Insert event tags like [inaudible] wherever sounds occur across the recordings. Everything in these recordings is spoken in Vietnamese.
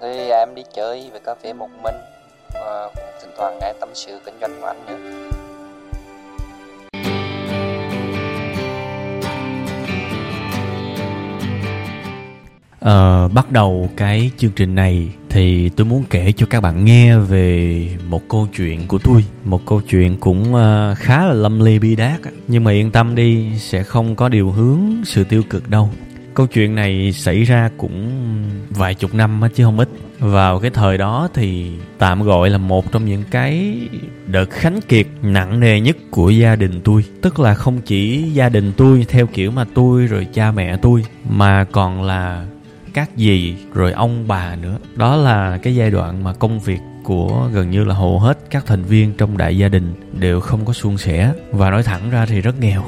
Thì à, em đi chơi về cà phê một mình. Và cũng thỉnh thoảng nghe tâm sự kinh doanh của anh nữa. Ờ, bắt đầu cái chương trình này thì tôi muốn kể cho các bạn nghe về một câu chuyện của tôi. Một câu chuyện cũng uh, khá là lâm ly bi đát nhưng mà yên tâm đi sẽ không có điều hướng sự tiêu cực đâu câu chuyện này xảy ra cũng vài chục năm chứ không ít. Vào cái thời đó thì tạm gọi là một trong những cái đợt khánh kiệt nặng nề nhất của gia đình tôi. Tức là không chỉ gia đình tôi theo kiểu mà tôi rồi cha mẹ tôi, mà còn là các dì rồi ông bà nữa. Đó là cái giai đoạn mà công việc của gần như là hầu hết các thành viên trong đại gia đình đều không có suôn sẻ. Và nói thẳng ra thì rất nghèo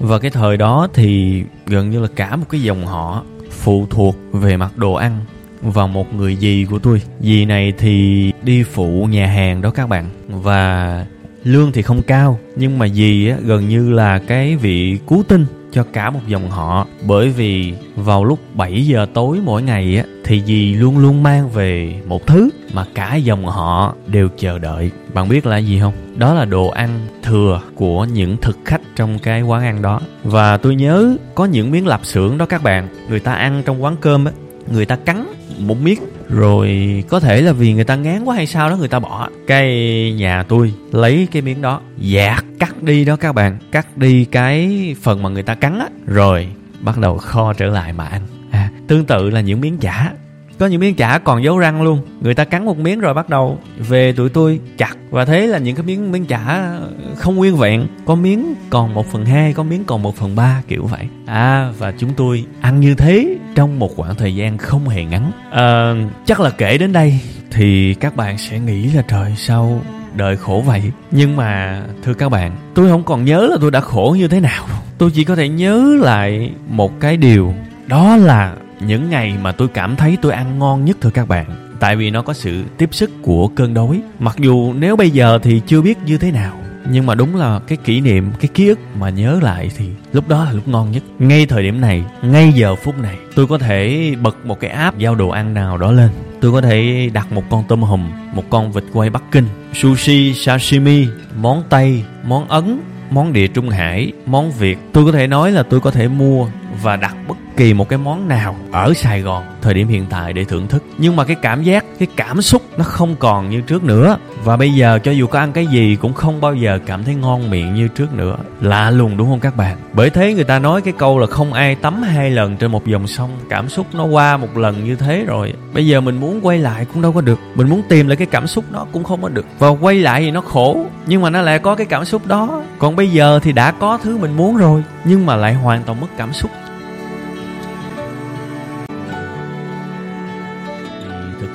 và cái thời đó thì gần như là cả một cái dòng họ phụ thuộc về mặt đồ ăn vào một người dì của tôi. Dì này thì đi phụ nhà hàng đó các bạn. Và lương thì không cao nhưng mà dì á, gần như là cái vị cứu tinh cho cả một dòng họ. Bởi vì vào lúc 7 giờ tối mỗi ngày á, thì dì luôn luôn mang về một thứ mà cả dòng họ đều chờ đợi. Bạn biết là gì không? Đó là đồ ăn thừa của những thực khách trong cái quán ăn đó. Và tôi nhớ có những miếng lạp xưởng đó các bạn. Người ta ăn trong quán cơm á, người ta cắn một miếng rồi có thể là vì người ta ngán quá hay sao đó người ta bỏ. Cái nhà tôi lấy cái miếng đó. Dạt cắt đi đó các bạn. Cắt đi cái phần mà người ta cắn á. Rồi bắt đầu kho trở lại mà ăn. À, tương tự là những miếng chả có những miếng chả còn dấu răng luôn. Người ta cắn một miếng rồi bắt đầu về tụi tôi chặt. Và thế là những cái miếng miếng chả không nguyên vẹn. Có miếng còn một phần hai có miếng còn một phần ba kiểu vậy. À và chúng tôi ăn như thế trong một khoảng thời gian không hề ngắn. À, chắc là kể đến đây thì các bạn sẽ nghĩ là trời sao đời khổ vậy? Nhưng mà thưa các bạn tôi không còn nhớ là tôi đã khổ như thế nào. Tôi chỉ có thể nhớ lại một cái điều. Đó là những ngày mà tôi cảm thấy tôi ăn ngon nhất thưa các bạn, tại vì nó có sự tiếp sức của cơn đói. Mặc dù nếu bây giờ thì chưa biết như thế nào, nhưng mà đúng là cái kỷ niệm, cái ký ức mà nhớ lại thì lúc đó là lúc ngon nhất. Ngay thời điểm này, ngay giờ phút này, tôi có thể bật một cái app giao đồ ăn nào đó lên. Tôi có thể đặt một con tôm hùm, một con vịt quay bắc kinh, sushi, sashimi, món tây, món ấn, món địa trung hải, món việt. Tôi có thể nói là tôi có thể mua và đặt bất kỳ một cái món nào ở Sài Gòn thời điểm hiện tại để thưởng thức. Nhưng mà cái cảm giác, cái cảm xúc nó không còn như trước nữa. Và bây giờ cho dù có ăn cái gì cũng không bao giờ cảm thấy ngon miệng như trước nữa. Lạ lùng đúng không các bạn? Bởi thế người ta nói cái câu là không ai tắm hai lần trên một dòng sông. Cảm xúc nó qua một lần như thế rồi. Bây giờ mình muốn quay lại cũng đâu có được. Mình muốn tìm lại cái cảm xúc đó cũng không có được. Và quay lại thì nó khổ, nhưng mà nó lại có cái cảm xúc đó. Còn bây giờ thì đã có thứ mình muốn rồi, nhưng mà lại hoàn toàn mất cảm xúc.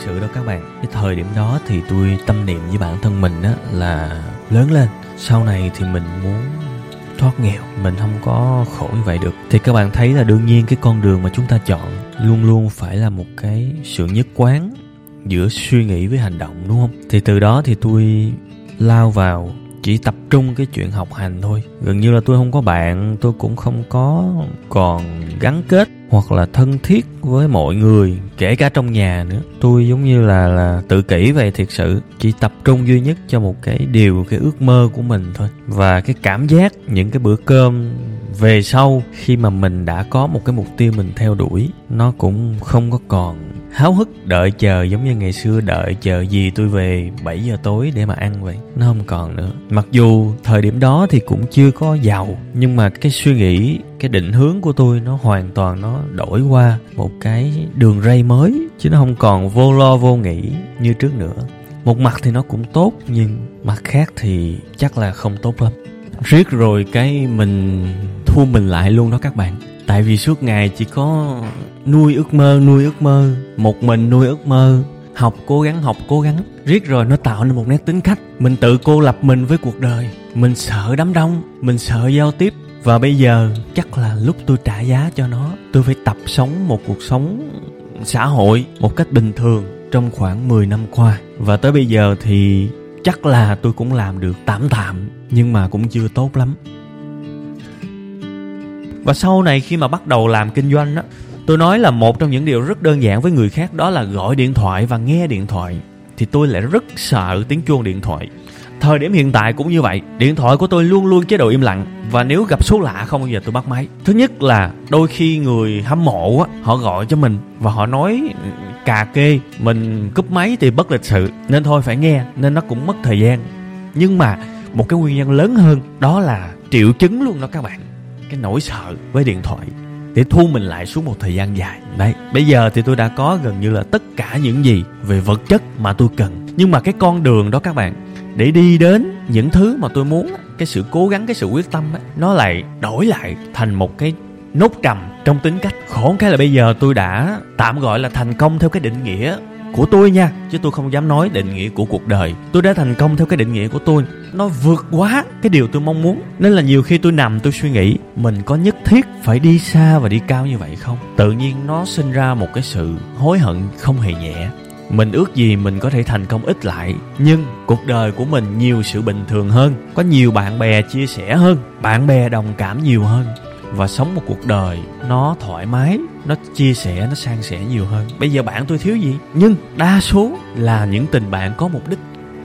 Sự đâu các bạn. Cái thời điểm đó thì tôi tâm niệm với bản thân mình á là lớn lên. Sau này thì mình muốn thoát nghèo, mình không có khổ như vậy được. Thì các bạn thấy là đương nhiên cái con đường mà chúng ta chọn luôn luôn phải là một cái sự nhất quán giữa suy nghĩ với hành động, đúng không? Thì từ đó thì tôi lao vào chỉ tập trung cái chuyện học hành thôi. Gần như là tôi không có bạn, tôi cũng không có còn gắn kết hoặc là thân thiết với mọi người, kể cả trong nhà nữa. Tôi giống như là là tự kỷ về thiệt sự, chỉ tập trung duy nhất cho một cái điều, cái ước mơ của mình thôi. Và cái cảm giác, những cái bữa cơm về sau khi mà mình đã có một cái mục tiêu mình theo đuổi, nó cũng không có còn háo hức đợi chờ giống như ngày xưa đợi chờ gì tôi về 7 giờ tối để mà ăn vậy. Nó không còn nữa. Mặc dù thời điểm đó thì cũng chưa có giàu, nhưng mà cái suy nghĩ, cái định hướng của tôi nó hoàn toàn nó đổi qua một cái đường ray mới, chứ nó không còn vô lo vô nghĩ như trước nữa. Một mặt thì nó cũng tốt, nhưng mặt khác thì chắc là không tốt lắm riết rồi cái mình thu mình lại luôn đó các bạn. Tại vì suốt ngày chỉ có nuôi ước mơ, nuôi ước mơ, một mình nuôi ước mơ, học cố gắng, học cố gắng. Riết rồi nó tạo nên một nét tính cách. Mình tự cô lập mình với cuộc đời. Mình sợ đám đông, mình sợ giao tiếp. Và bây giờ chắc là lúc tôi trả giá cho nó. Tôi phải tập sống một cuộc sống xã hội một cách bình thường trong khoảng 10 năm qua. Và tới bây giờ thì chắc là tôi cũng làm được tạm tạm, nhưng mà cũng chưa tốt lắm. Và sau này khi mà bắt đầu làm kinh doanh á, tôi nói là một trong những điều rất đơn giản với người khác, đó là gọi điện thoại và nghe điện thoại. Thì tôi lại rất sợ tiếng chuông điện thoại. Thời điểm hiện tại cũng như vậy, điện thoại của tôi luôn luôn chế độ im lặng. Và nếu gặp số lạ không bao giờ tôi bắt máy. Thứ nhất là đôi khi người hâm mộ á, họ gọi cho mình và họ nói cà kê mình cúp máy thì bất lịch sự nên thôi phải nghe nên nó cũng mất thời gian. Nhưng mà một cái nguyên nhân lớn hơn đó là triệu chứng luôn đó các bạn. Cái nỗi sợ với điện thoại để thu mình lại xuống một thời gian dài. Đấy bây giờ thì tôi đã có gần như là tất cả những gì về vật chất mà tôi cần. Nhưng mà cái con đường đó các bạn để đi đến những thứ mà tôi muốn cái sự cố gắng cái sự quyết tâm ấy, nó lại đổi lại thành một cái nốt trầm trong tính cách. Khổ cái là bây giờ tôi đã tạm gọi là thành công theo cái định nghĩa của tôi nha. Chứ tôi không dám nói định nghĩa của cuộc đời. Tôi đã thành công theo cái định nghĩa của tôi. Nó vượt quá cái điều tôi mong muốn. Nên là nhiều khi tôi nằm, tôi suy nghĩ, mình có nhất thiết phải đi xa và đi cao như vậy không? Tự nhiên nó sinh ra một cái sự hối hận không hề nhẹ. Mình ước gì mình có thể thành công ít lại, nhưng cuộc đời của mình nhiều sự bình thường hơn. Có nhiều bạn bè chia sẻ hơn, bạn bè đồng cảm nhiều hơn và sống một cuộc đời nó thoải mái, nó chia sẻ, nó san sẻ nhiều hơn. Bây giờ bạn tôi thiếu gì? Nhưng đa số là những tình bạn có mục đích.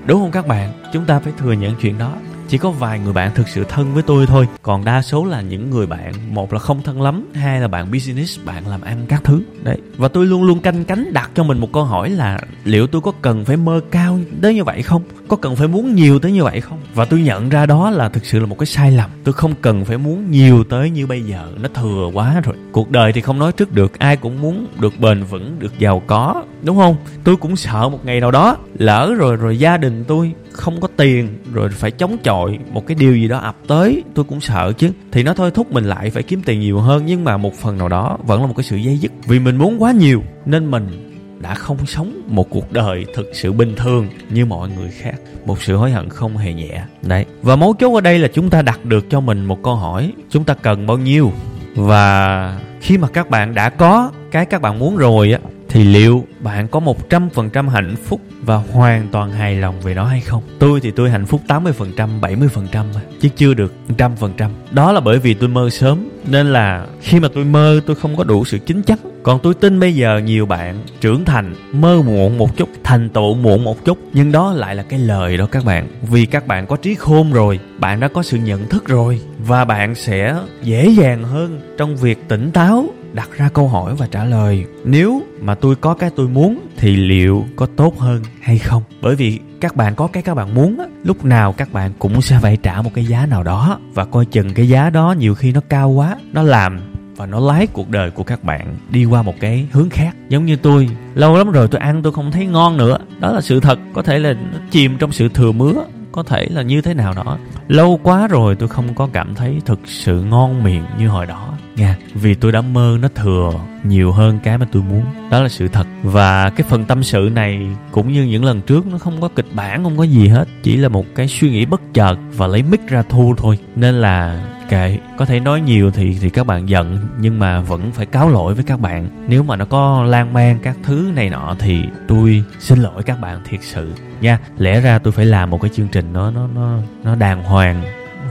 Đúng không các bạn? Chúng ta phải thừa nhận chuyện đó chỉ có vài người bạn thực sự thân với tôi thôi. Còn đa số là những người bạn, một là không thân lắm, hai là bạn business, bạn làm ăn các thứ. Đấy. Và tôi luôn luôn canh cánh đặt cho mình một câu hỏi là liệu tôi có cần phải mơ cao tới như vậy không? Có cần phải muốn nhiều tới như vậy không? Và tôi nhận ra đó là thực sự là một cái sai lầm. Tôi không cần phải muốn nhiều tới như bây giờ. Nó thừa quá rồi. Cuộc đời thì không nói trước được. Ai cũng muốn được bền vững, được giàu có đúng không? Tôi cũng sợ một ngày nào đó lỡ rồi rồi gia đình tôi không có tiền, rồi phải chống chọi một cái điều gì đó ập tới, tôi cũng sợ chứ. Thì nó thôi, thúc mình lại phải kiếm tiền nhiều hơn, nhưng mà một phần nào đó vẫn là một cái sự dây dứt. Vì mình muốn quá nhiều, nên mình đã không sống một cuộc đời thực sự bình thường như mọi người khác. Một sự hối hận không hề nhẹ. Đấy. Và mấu chốt ở đây là chúng ta đặt được cho mình một câu hỏi. Chúng ta cần bao nhiêu? Và khi mà các bạn đã có cái các bạn muốn rồi á thì liệu bạn có 100% hạnh phúc và hoàn toàn hài lòng về nó hay không? Tôi thì tôi hạnh phúc 80%, 70% chứ chưa được 100%. Đó là bởi vì tôi mơ sớm nên là khi mà tôi mơ tôi không có đủ sự chính chắn. Còn tôi tin bây giờ nhiều bạn trưởng thành mơ muộn một chút, thành tựu muộn một chút nhưng đó lại là cái lời đó các bạn. Vì các bạn có trí khôn rồi, bạn đã có sự nhận thức rồi và bạn sẽ dễ dàng hơn trong việc tỉnh táo đặt ra câu hỏi và trả lời nếu mà tôi có cái tôi muốn thì liệu có tốt hơn hay không? Bởi vì các bạn có cái các bạn muốn á, lúc nào các bạn cũng sẽ phải trả một cái giá nào đó và coi chừng cái giá đó nhiều khi nó cao quá nó làm và nó lái cuộc đời của các bạn đi qua một cái hướng khác. Giống như tôi lâu lắm rồi tôi ăn tôi không thấy ngon nữa. Đó là sự thật có thể là nó chìm trong sự thừa mứa có thể là như thế nào đó. Lâu quá rồi tôi không có cảm thấy thực sự ngon miệng như hồi đó nha. Vì tôi đã mơ nó thừa nhiều hơn cái mà tôi muốn. Đó là sự thật. Và cái phần tâm sự này cũng như những lần trước nó không có kịch bản, không có gì hết. Chỉ là một cái suy nghĩ bất chợt và lấy mic ra thu thôi. Nên là kệ, có thể nói nhiều thì thì các bạn giận, nhưng mà vẫn phải cáo lỗi với các bạn. Nếu mà nó có lan man các thứ này nọ thì tôi xin lỗi các bạn thiệt sự. Nha, lẽ ra tôi phải làm một cái chương trình nó nó nó nó đàng hoàng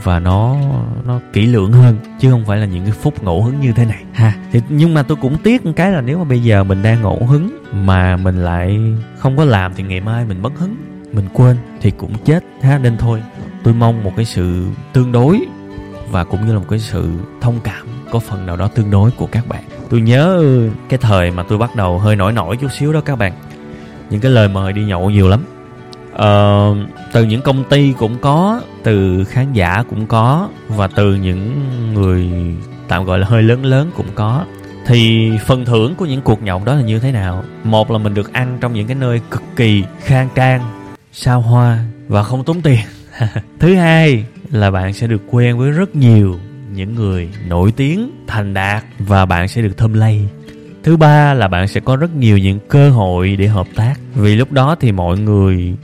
và nó nó kỹ lưỡng hơn chứ không phải là những cái phút ngẫu hứng như thế này. Ha. Thì nhưng mà tôi cũng tiếc một cái là nếu mà bây giờ mình đang ngẫu hứng mà mình lại không có làm thì ngày mai mình mất hứng mình quên thì cũng chết. Ha nên thôi tôi mong một cái sự tương đối và cũng như là một cái sự thông cảm có phần nào đó tương đối của các bạn. Tôi nhớ cái thời mà tôi bắt đầu hơi nổi nổi chút xíu đó các bạn. Những cái lời mời đi nhậu nhiều lắm uh, từ những công ty cũng có từ khán giả cũng có và từ những người tạm gọi là hơi lớn lớn cũng có. Thì phần thưởng của những cuộc nhậu đó là như thế nào? Một là mình được ăn trong những cái nơi cực kỳ khang trang sao hoa và không tốn tiền. [laughs] Thứ hai là bạn sẽ được quen với rất nhiều những người nổi tiếng thành đạt và bạn sẽ được thơm lây. Thứ ba là bạn sẽ có rất nhiều những cơ hội để hợp tác. Vì lúc đó thì mọi người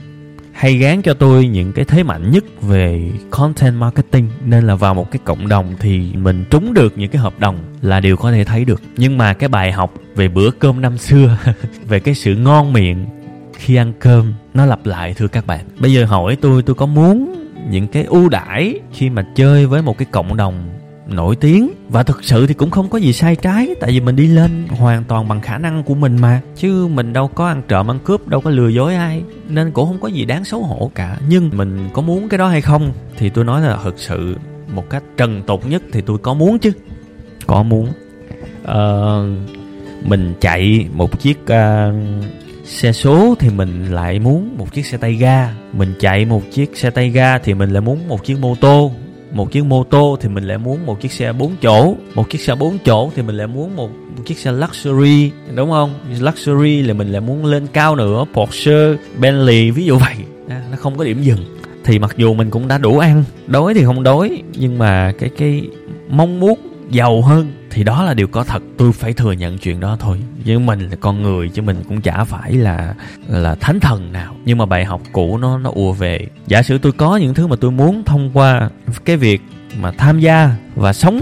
hay gán cho tôi những cái thế mạnh nhất về content marketing, nên là vào một cái cộng đồng thì mình trúng được những cái hợp đồng là điều có thể thấy được. Nhưng mà cái bài học về bữa cơm năm xưa, [laughs] về cái sự ngon miệng khi ăn cơm, nó lặp lại, thưa các bạn. Bây giờ hỏi tôi tôi có muốn những cái ưu đãi khi mà chơi với một cái cộng đồng nổi tiếng. Và thực sự thì cũng không có gì sai trái tại vì mình đi lên hoàn toàn bằng khả năng của mình mà. Chứ mình đâu có ăn trộm ăn cướp đâu có lừa dối ai. Nên cũng không có gì đáng xấu hổ cả. Nhưng mình có muốn cái đó hay không thì tôi nói là thực sự một cách trần tục nhất thì tôi có muốn chứ. Có muốn. Ờ, mình chạy một chiếc uh, xe số thì mình lại muốn một chiếc xe tay ga. Mình chạy một chiếc xe tay ga thì mình lại muốn một chiếc mô tô một chiếc mô tô thì mình lại muốn một chiếc xe 4 chỗ một chiếc xe 4 chỗ thì mình lại muốn một, một chiếc xe luxury đúng không? Luxury là mình lại muốn lên cao nữa Porsche Bentley ví dụ vậy. À, nó không có điểm dừng. Thì mặc dù mình cũng đã đủ ăn đói thì không đói nhưng mà cái cái mong muốn giàu hơn, thì đó là điều có thật. Tôi phải thừa nhận chuyện đó thôi. Nhưng mình là con người, chứ mình cũng chả phải là là thánh thần nào. Nhưng mà bài học cũ nó nó ùa về. Giả sử tôi có những thứ mà tôi muốn thông qua cái việc mà tham gia và sống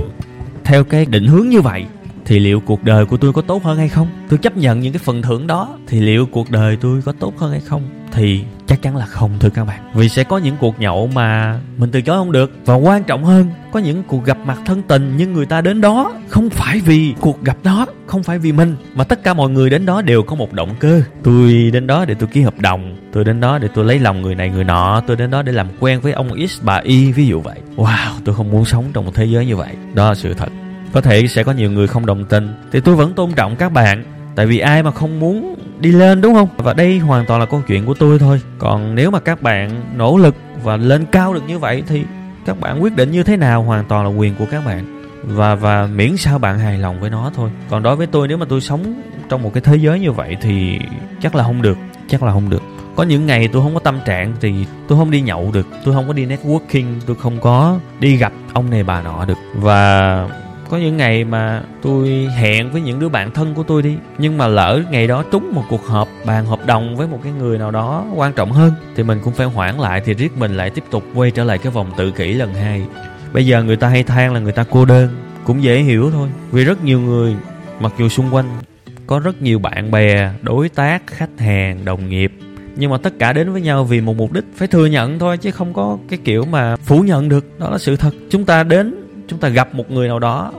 theo cái định hướng như vậy, thì liệu cuộc đời của tôi có tốt hơn hay không? Tôi chấp nhận những cái phần thưởng đó, thì liệu cuộc đời tôi có tốt hơn hay không? Thì chắc chắn là không thưa các bạn. Vì sẽ có những cuộc nhậu mà mình từ chối không được. Và quan trọng hơn có những cuộc gặp mặt thân tình nhưng người ta đến đó không phải vì cuộc gặp đó không phải vì mình mà tất cả mọi người đến đó đều có một động cơ. Tôi đến đó để tôi ký hợp đồng tôi đến đó để tôi lấy lòng người này người nọ tôi đến đó để làm quen với ông x bà y ví dụ vậy. Wow tôi không muốn sống trong một thế giới như vậy. Đó là sự thật. Có thể sẽ có nhiều người không đồng tình thì tôi vẫn tôn trọng các bạn tại vì ai mà không muốn đi lên đúng không? Và đây hoàn toàn là câu chuyện của tôi thôi. Còn nếu mà các bạn nỗ lực và lên cao được như vậy thì các bạn quyết định như thế nào hoàn toàn là quyền của các bạn. Và và miễn sao bạn hài lòng với nó thôi. Còn đối với tôi, nếu mà tôi sống trong một cái thế giới như vậy thì chắc là không được. Chắc là không được. Có những ngày tôi không có tâm trạng thì tôi không đi nhậu được. Tôi không có đi networking. Tôi không có đi gặp ông này bà nọ được. Và có những ngày mà tôi hẹn với những đứa bạn thân của tôi đi, nhưng mà lỡ ngày đó trúng một cuộc họp, bàn hợp đồng với một cái người nào đó quan trọng hơn, thì mình cũng phải hoãn lại, thì riết mình lại tiếp tục quay trở lại cái vòng tự kỷ lần hai. Bây giờ người ta hay than là người ta cô đơn, cũng dễ hiểu thôi. Vì rất nhiều người, mặc dù xung quanh có rất nhiều bạn bè, đối tác, khách hàng, đồng nghiệp, nhưng mà tất cả đến với nhau vì một mục đích phải thừa nhận thôi, chứ không có cái kiểu mà phủ nhận được. Đó là sự thật. Chúng ta đến chúng ta gặp một người nào đó,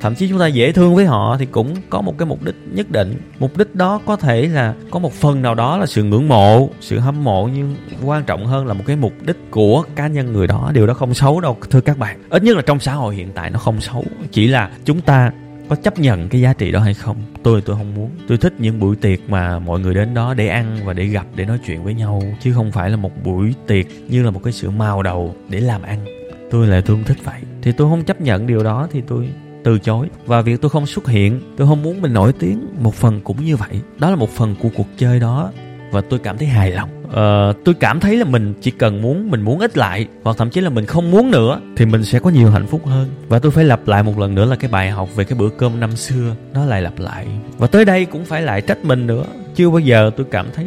thậm chí chúng ta dễ thương với họ thì cũng có một cái mục đích nhất định. Mục đích đó có thể là có một phần nào đó là sự ngưỡng mộ, sự hâm mộ, nhưng quan trọng hơn là một cái mục đích của cá nhân người đó. Điều đó không xấu đâu, thưa các bạn. Ít nhất là trong xã hội hiện tại nó không xấu. Chỉ là chúng ta có chấp nhận cái giá trị đó hay không? Tôi tôi không muốn. Tôi thích những buổi tiệc mà mọi người đến đó để ăn và để gặp, để nói chuyện với nhau, chứ không phải là một buổi tiệc như là một cái sự màu đầu để làm ăn tôi lại tôi không thích vậy. Thì tôi không chấp nhận điều đó thì tôi từ chối. Và việc tôi không xuất hiện tôi không muốn mình nổi tiếng một phần cũng như vậy. Đó là một phần của cuộc chơi đó và tôi cảm thấy hài lòng. Ờ, tôi cảm thấy là mình chỉ cần muốn mình muốn ít lại hoặc thậm chí là mình không muốn nữa thì mình sẽ có nhiều hạnh phúc hơn. Và tôi phải lặp lại một lần nữa là cái bài học về cái bữa cơm năm xưa nó lại lặp lại. Và tới đây cũng phải lại trách mình nữa. Chưa bao giờ tôi cảm thấy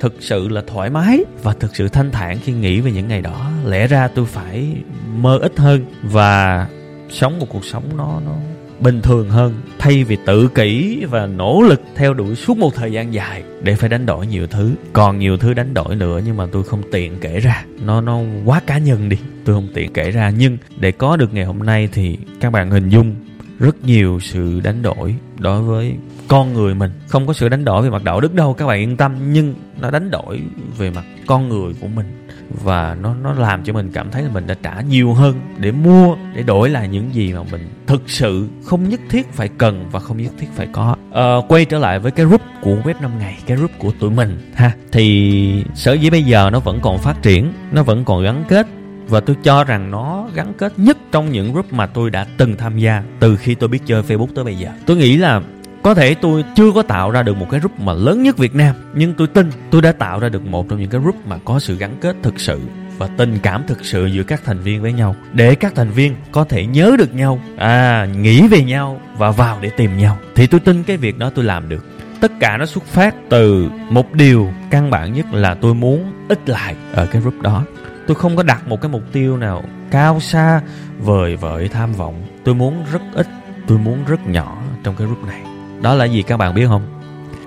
thực sự là thoải mái và thực sự thanh thản khi nghĩ về những ngày đó. Lẽ ra tôi phải mơ ít hơn và sống một cuộc sống nó nó bình thường hơn, thay vì tự kỷ và nỗ lực theo đuổi suốt một thời gian dài để phải đánh đổi nhiều thứ. Còn nhiều thứ đánh đổi nữa nhưng mà tôi không tiện kể ra. Nó nó quá cá nhân đi, tôi không tiện kể ra. Nhưng để có được ngày hôm nay thì các bạn hình dung rất nhiều sự đánh đổi đối với con người mình. Không có sự đánh đổi về mặt đạo đức đâu các bạn yên tâm. Nhưng nó đánh đổi về mặt con người của mình. Và nó nó làm cho mình cảm thấy là mình đã trả nhiều hơn để mua để đổi lại những gì mà mình thực sự không nhất thiết phải cần và không nhất thiết phải có. À, quay trở lại với cái group của web 5 ngày cái group của tụi mình ha. Thì sở dĩ bây giờ nó vẫn còn phát triển nó vẫn còn gắn kết. Và tôi cho rằng nó gắn kết nhất trong những group mà tôi đã từng tham gia từ khi tôi biết chơi Facebook tới bây giờ. Tôi nghĩ là có thể tôi chưa có tạo ra được một cái group mà lớn nhất Việt Nam, nhưng tôi tin tôi đã tạo ra được một trong những cái group mà có sự gắn kết thực sự và tình cảm thực sự giữa các thành viên với nhau. Để các thành viên có thể nhớ được nhau à nghĩ về nhau và vào để tìm nhau, thì tôi tin cái việc đó tôi làm được. Tất cả nó xuất phát từ một điều căn bản nhất là tôi muốn ít lại ở cái group đó. Tôi không có đặt một cái mục tiêu nào cao xa vời vợi tham vọng. Tôi muốn rất ít, tôi muốn rất nhỏ trong cái group này đó là gì các bạn biết không?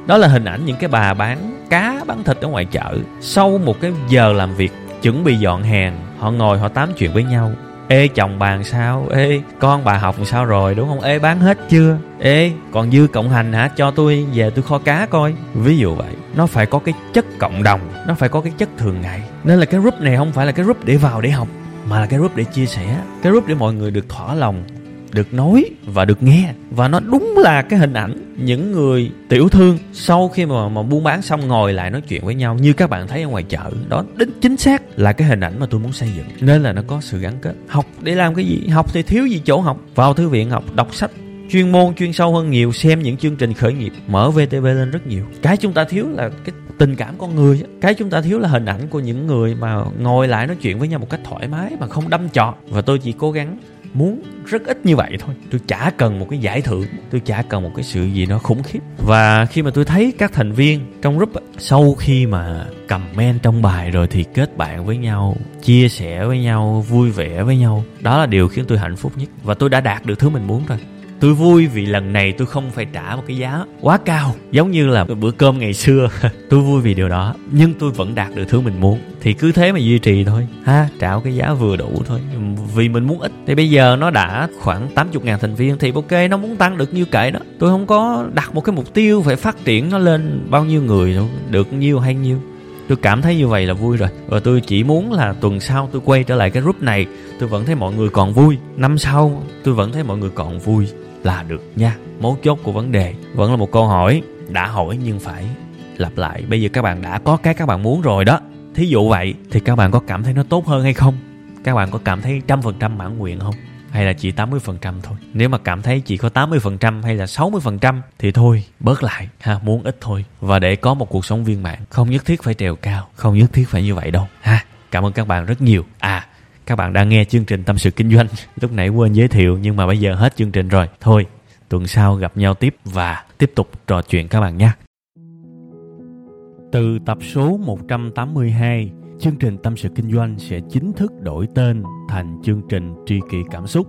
Đó là hình ảnh những cái bà bán cá, bán thịt ở ngoài chợ. Sau một cái giờ làm việc, chuẩn bị dọn hàng, họ ngồi, họ tám chuyện với nhau. Ê, chồng bàn sao? Ê, con bà học sao rồi, đúng không? Ê, bán hết chưa? Ê, còn dư cộng hành hả? Cho tôi về tôi kho cá coi. Ví dụ vậy, nó phải có cái chất cộng đồng, nó phải có cái chất thường ngày. Nên là cái group này không phải là cái group để vào để học, mà là cái group để chia sẻ. Cái group để mọi người được thỏa lòng được nói và được nghe. Và nó đúng là cái hình ảnh những người tiểu thương sau khi mà mà buôn bán xong ngồi lại nói chuyện với nhau. Như các bạn thấy ở ngoài chợ, đó đính chính xác là cái hình ảnh mà tôi muốn xây dựng. Nên là nó có sự gắn kết. Học để làm cái gì? Học thì thiếu gì chỗ học. Vào thư viện học, đọc sách, chuyên môn, chuyên sâu hơn nhiều, xem những chương trình khởi nghiệp, mở VTV lên rất nhiều. Cái chúng ta thiếu là cái tình cảm con người cái chúng ta thiếu là hình ảnh của những người mà ngồi lại nói chuyện với nhau một cách thoải mái mà không đâm chọt. Và tôi chỉ cố gắng muốn rất ít như vậy thôi. Tôi chả cần một cái giải thưởng, tôi chả cần một cái sự gì đó khủng khiếp. Và khi mà tôi thấy các thành viên trong group sau khi mà comment trong bài rồi thì kết bạn với nhau, chia sẻ với nhau, vui vẻ với nhau, đó là điều khiến tôi hạnh phúc nhất. Và tôi đã đạt được thứ mình muốn rồi tôi vui vì lần này tôi không phải trả một cái giá quá cao, giống như là bữa cơm ngày xưa. [laughs] Tôi vui vì điều đó, nhưng tôi vẫn đạt được thứ mình muốn. Thì cứ thế mà duy trì thôi. Ha, trả một cái giá vừa đủ thôi. Vì mình muốn ít. Thì bây giờ nó đã khoảng 80 ngàn thành viên thì ok, nó muốn tăng được như kệ đó. Tôi không có đặt một cái mục tiêu phải phát triển nó lên bao nhiêu người đâu, được nhiêu hay nhiêu. Tôi cảm thấy như vậy là vui rồi. Và tôi chỉ muốn là tuần sau tôi quay trở lại cái group này, tôi vẫn thấy mọi người còn vui. Năm sau, tôi vẫn thấy mọi người còn vui là được nha mấu chốt của vấn đề vẫn là một câu hỏi đã hỏi nhưng phải lặp lại bây giờ các bạn đã có cái các bạn muốn rồi đó thí dụ vậy thì các bạn có cảm thấy nó tốt hơn hay không các bạn có cảm thấy trăm phần trăm mãn nguyện không hay là chỉ 80% thôi. Nếu mà cảm thấy chỉ có 80% hay là 60% thì thôi, bớt lại ha, muốn ít thôi. Và để có một cuộc sống viên mãn, không nhất thiết phải trèo cao, không nhất thiết phải như vậy đâu ha. Cảm ơn các bạn rất nhiều. À, các bạn đang nghe chương trình tâm sự kinh doanh. Lúc nãy quên giới thiệu, nhưng mà bây giờ hết chương trình rồi. Thôi, tuần sau gặp nhau tiếp và tiếp tục trò chuyện các bạn nhé. Từ tập số 182 chương trình tâm sự kinh doanh sẽ chính thức đổi tên thành chương trình tri kỷ cảm xúc.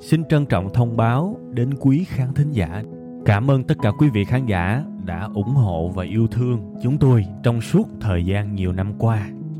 Xin trân trọng thông báo đến quý khán thính giả. Cảm ơn tất cả quý vị khán giả đã ủng hộ và yêu thương chúng tôi trong suốt thời gian nhiều năm qua.